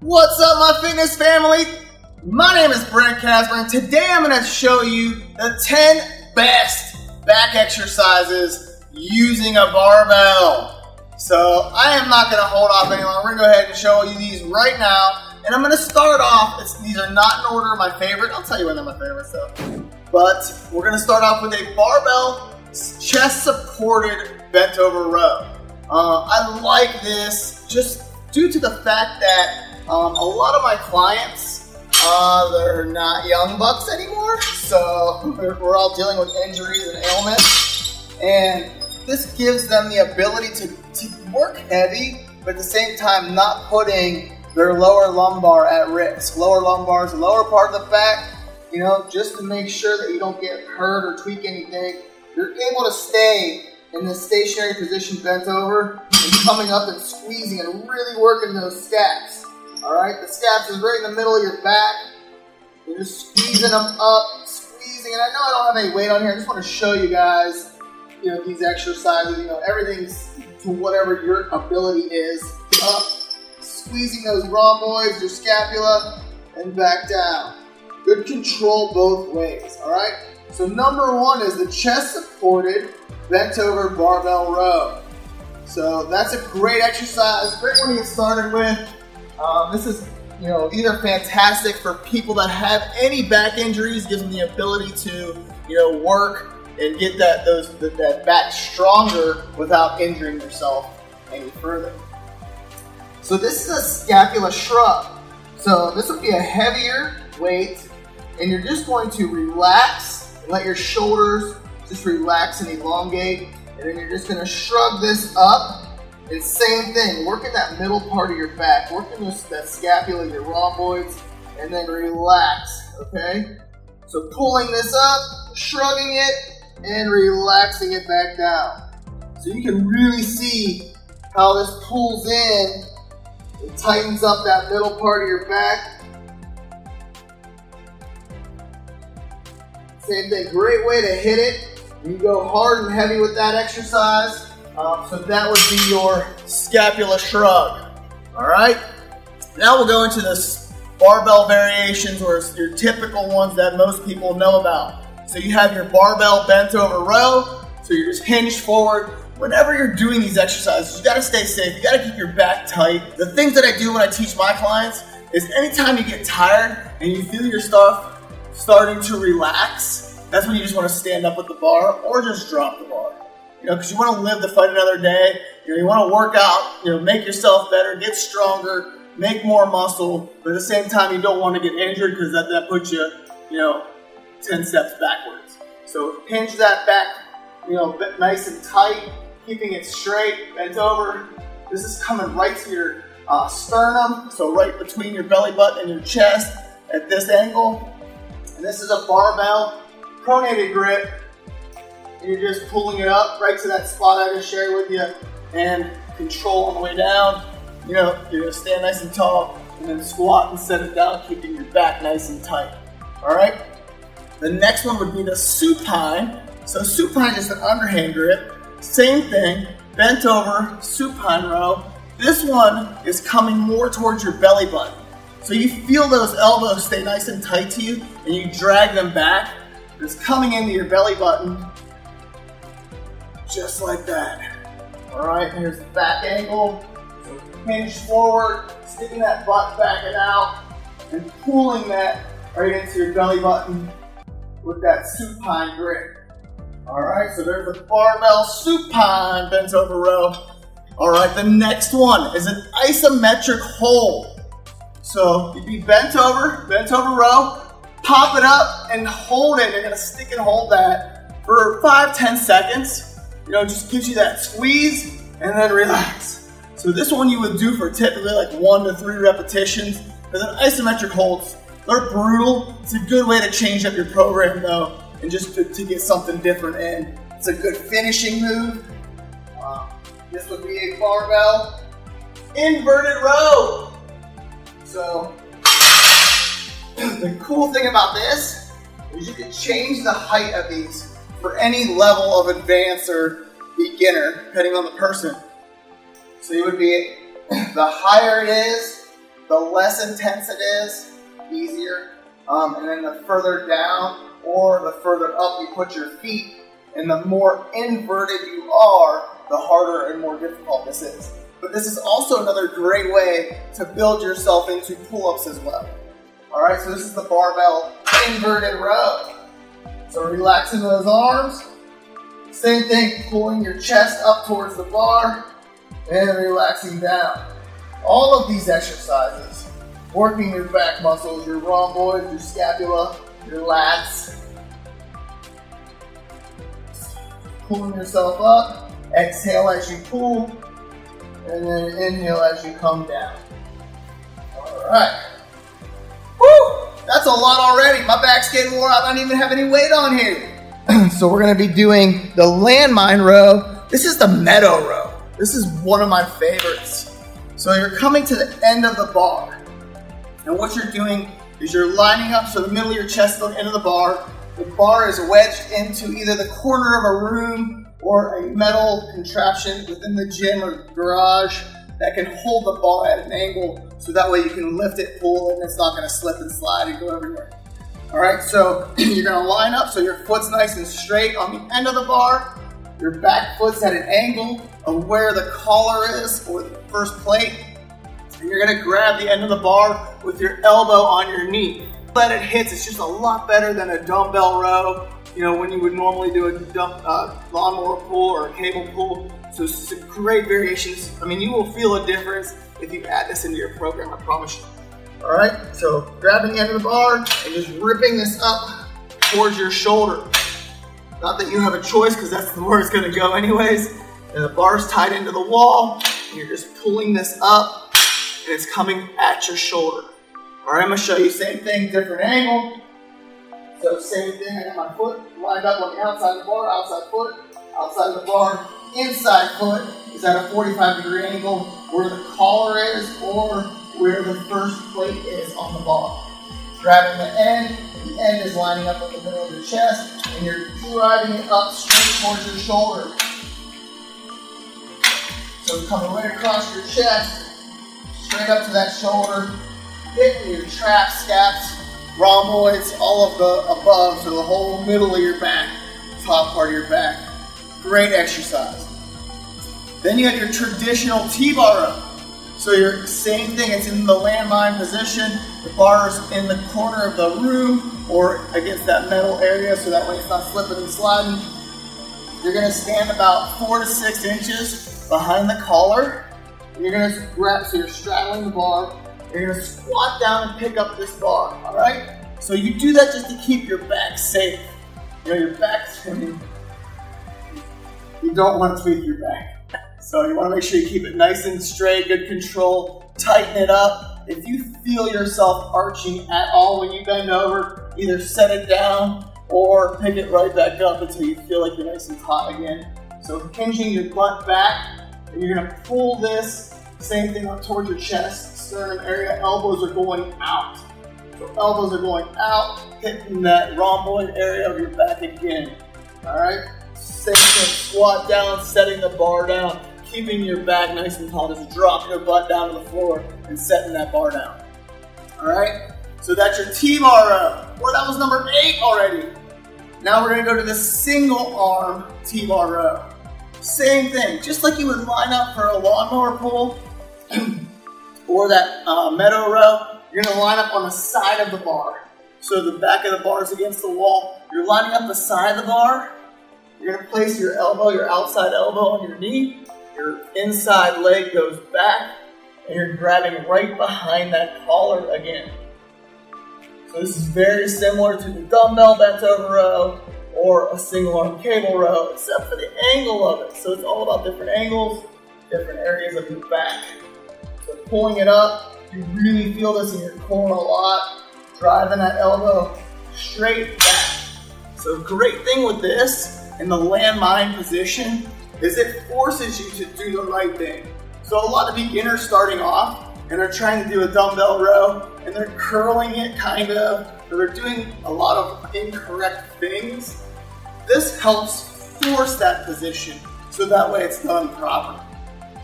What's up, my fitness family? My name is Brent Kasmer, and today I'm going to show you the 10 best back exercises using a barbell. So I am not going to hold off any longer. We're going to go ahead and show you these right now. And I'm going to start off, these are not in order of my favorite. I'll tell you when they're my favorite so. But we're going to start off with a barbell chest supported bent over row. Uh, I like this just due to the fact that um, a lot of my clients, uh, they're not young bucks anymore, so we're, all dealing with injuries and ailments, and this gives them the ability to, to work heavy, but at the same time not putting their lower lumbar at risk. Lower lumbar is the lower part of the back, you know, just to make sure that you don't get hurt or tweak anything. You're able to stay in this stationary position bent over and coming up and squeezing and really working those scaps. Alright, the scaps is right in the middle of your back. You're just squeezing them up, squeezing. And I know I don't have any weight on here. I just want to show you guys, you know, these exercises. You know, everything's to whatever your ability is. Up, squeezing those rhomboids, your scapula, and back down. Good control both ways. Alright? So number one is the chest supported bent over barbell row. So that's a great exercise, great one to get started with. Um, this is, you know, either fantastic for people that have any back injuries, gives them the ability to, you know, work and get that those that back stronger without injuring yourself any further. So this is a scapula shrug. So this would be a heavier weight, and you're just going to relax and let your shoulders just relax and elongate, and then you're just going to shrug this up it's same thing, working that middle part of your back, working this, that scapula, your rhomboids, and then relax, okay? So pulling this up, shrugging it, and relaxing it back down. So you can really see how this pulls in, it tightens up that middle part of your back. Same thing, great way to hit it. You go hard and heavy with that exercise. Um, so that would be your scapula shrug. All right. Now we'll go into the barbell variations, or your typical ones that most people know about. So you have your barbell bent over row. So you're just hinged forward. Whenever you're doing these exercises, you got to stay safe. You got to keep your back tight. The things that I do when I teach my clients is anytime you get tired and you feel your stuff starting to relax, that's when you just want to stand up with the bar or just drop the bar you know, because you want to live to fight another day. You know, you want to work out, you know, make yourself better, get stronger, make more muscle, but at the same time, you don't want to get injured because that, that puts you, you know, 10 steps backwards. So hinge that back, you know, nice and tight, keeping it straight, bent over. This is coming right to your uh, sternum, so right between your belly button and your chest at this angle. And this is a barbell pronated grip and you're just pulling it up right to that spot I just shared with you and control on the way down. You know, you're gonna stand nice and tall and then squat and set it down, keeping your back nice and tight. All right? The next one would be the supine. So supine is an underhand grip. Same thing, bent over, supine row. This one is coming more towards your belly button. So you feel those elbows stay nice and tight to you and you drag them back. It's coming into your belly button just like that. All right, here's the back angle. So hinge forward, sticking that butt back and out, and pulling that right into your belly button with that supine grip. All right, so there's the barbell supine bent over row. All right, the next one is an isometric hold. So you'd be bent over, bent over row, pop it up and hold it. You're gonna stick and hold that for five, ten seconds you know, just gives you that squeeze and then relax. So this one you would do for typically like one to three repetitions. But then isometric holds, they're brutal. It's a good way to change up your program though, and just to, to get something different in. It's a good finishing move. Uh, this would be a barbell inverted row. So the cool thing about this is you can change the height of these for any level of advance or beginner, depending on the person. So you would be, the higher it is, the less intense it is, easier. Um, and then the further down or the further up you put your feet, and the more inverted you are, the harder and more difficult this is. But this is also another great way to build yourself into pull-ups as well. All right, so this is the barbell inverted row. So relaxing those arms. Same thing, pulling your chest up towards the bar and relaxing down. All of these exercises, working your back muscles, your rhomboids, your scapula, your lats. Pulling yourself up, exhale as you pull, and then inhale as you come down. All right. A lot already. My back's getting wore out. I don't even have any weight on here. so we're going to be doing the landmine row. This is the meadow row. This is one of my favorites. So you're coming to the end of the bar. And what you're doing is you're lining up so the middle of your chest is the end of the bar. The bar is wedged into either the corner of a room or a metal contraption within the gym or garage that can hold the bar at an angle so that way you can lift it, pull it, and it's not going to slip and slide and go everywhere. All right, so you're going to line up so your foot's nice and straight on the end of the bar. Your back foot's at an angle of where the collar is or the first plate. And you're going to grab the end of the bar with your elbow on your knee. Let it hits. It's just a lot better than a dumbbell row. You know, when you would normally do a dump, uh, lawnmower pull or a cable pull, so it's great variations. I mean, you will feel a difference if you add this into your program, I promise you. All right, so grabbing the end of the bar and just ripping this up towards your shoulder. Not that you have a choice because that's where it's gonna go anyways. And the bar's tied into the wall, and you're just pulling this up, and it's coming at your shoulder. All right, I'm gonna show you same thing, different angle. So same thing, I got my foot lined up on the outside of the bar, outside foot, outside of the bar, inside foot is at a 45 degree angle where the collar is or where the first plate is on the bar. Grabbing the end, the end is lining up with the middle of your chest, and you're driving it up straight towards your shoulder. So coming right across your chest, straight up to that shoulder, hitting your traps, scaps, rhomboids, all of the above, so the whole middle of your back, top part of your back. Great exercise. Then you have your traditional T-bar row. So your same thing, it's in the landmine position. The bar is in the corner of the room or against that metal area so that way it's not slipping and sliding. You're gonna stand about four to six inches behind the collar. You're gonna grab, so you're straddling the bar. You're gonna squat down and pick up this bar, all right? So you do that just to keep your back safe. You know, your back's, mean, you don't want to tweak your back. So you want to make sure you keep it nice and straight, good control, tighten it up. If you feel yourself arching at all when you bend over, either set it down or pick it right back up until you feel like you're nice and taut again. So hinging your butt back, and you're gonna pull this, same thing up towards your chest, sternum area, elbows are going out. So elbows are going out, hitting that rhomboid area of your back again. All right? Same thing, squat down, setting the bar down, keeping your back nice and tall. Just drop your butt down to the floor and setting that bar down. All right? So that's your T-bar row. Well, that was number eight already. Now we're gonna go to the single arm T-bar row. Same thing, just like you would line up for a lawnmower pull or that uh, meadow row, you're gonna line up on the side of the bar. So the back of the bar is against the wall. You're lining up the side of the bar. You're gonna place your elbow, your outside elbow on your knee. Your inside leg goes back, and you're grabbing right behind that collar again. So this is very similar to the dumbbell bent over row or a single arm cable row, except for the angle of it. So it's all about different angles, different areas of your back. Pulling it up, you really feel this in your core a lot. Driving that elbow straight back. So great thing with this in the landmine position is it forces you to do the right thing. So a lot of beginners starting off and they're trying to do a dumbbell row and they're curling it kind of, or they're doing a lot of incorrect things. This helps force that position so that way it's done properly.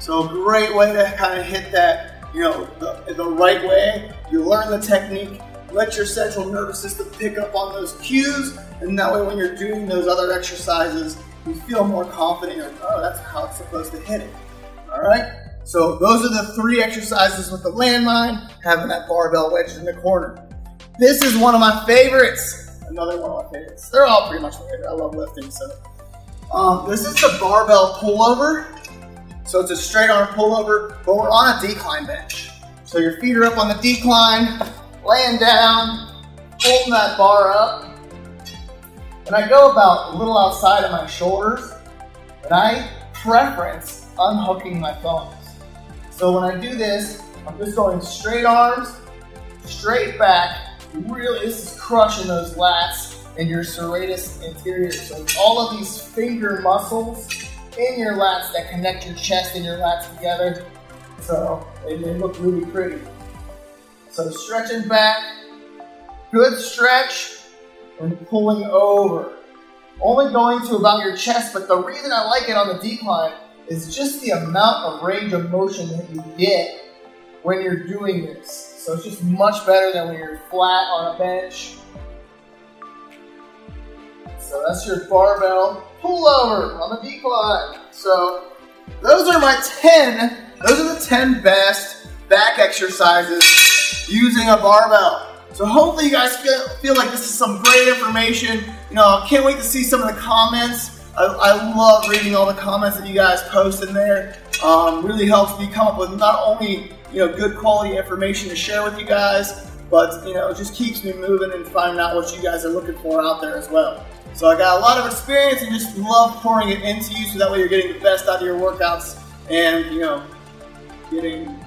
So a great way to kind of hit that you know, the, the right way. You learn the technique, let your central nervous system pick up on those cues, and that way when you're doing those other exercises, you feel more confident. You're like, oh, that's how it's supposed to hit it. All right? So those are the three exercises with the landmine, having that barbell wedged in the corner. This is one of my favorites. Another one of my favorites. They're all pretty much my favorite. I love lifting, so. Um, this is the barbell pullover. So it's a straight arm pullover, but we're on a decline bench. So your feet are up on the decline, laying down, holding that bar up. And I go about a little outside of my shoulders, and I preference unhooking my thumbs. So when I do this, I'm just going straight arms, straight back. Really, this is crushing those lats and your serratus anterior. So all of these finger muscles in your lats that connect your chest and your lats together. So they, they look really pretty. So stretching back, good stretch, and pulling over. Only going to about your chest, but the reason I like it on the decline is just the amount of range of motion that you get when you're doing this. So it's just much better than when you're flat on a bench. So that's your barbell pullover on the decline. So those are my 10, those are the 10 best back exercises using a barbell. So hopefully you guys feel, feel like this is some great information. You know, I can't wait to see some of the comments. I, I love reading all the comments that you guys post in there. Um, really helps me come up with not only you know good quality information to share with you guys, but you know it just keeps me moving and finding out what you guys are looking for out there as well. So I got a lot of experience and just love pouring it into you so that way you're getting the best out of your workouts and you know getting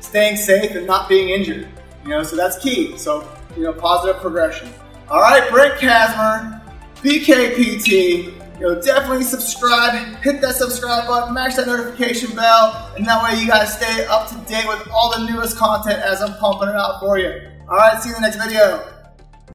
staying safe and not being injured. You know, so that's key. So you know, positive progression. All right, Brent Kasmer, BKPT. You know, definitely subscribe, hit that subscribe button, mash that notification bell, and that way you guys stay up to date with all the newest content as I'm pumping it out for you. All right, see you in the next video.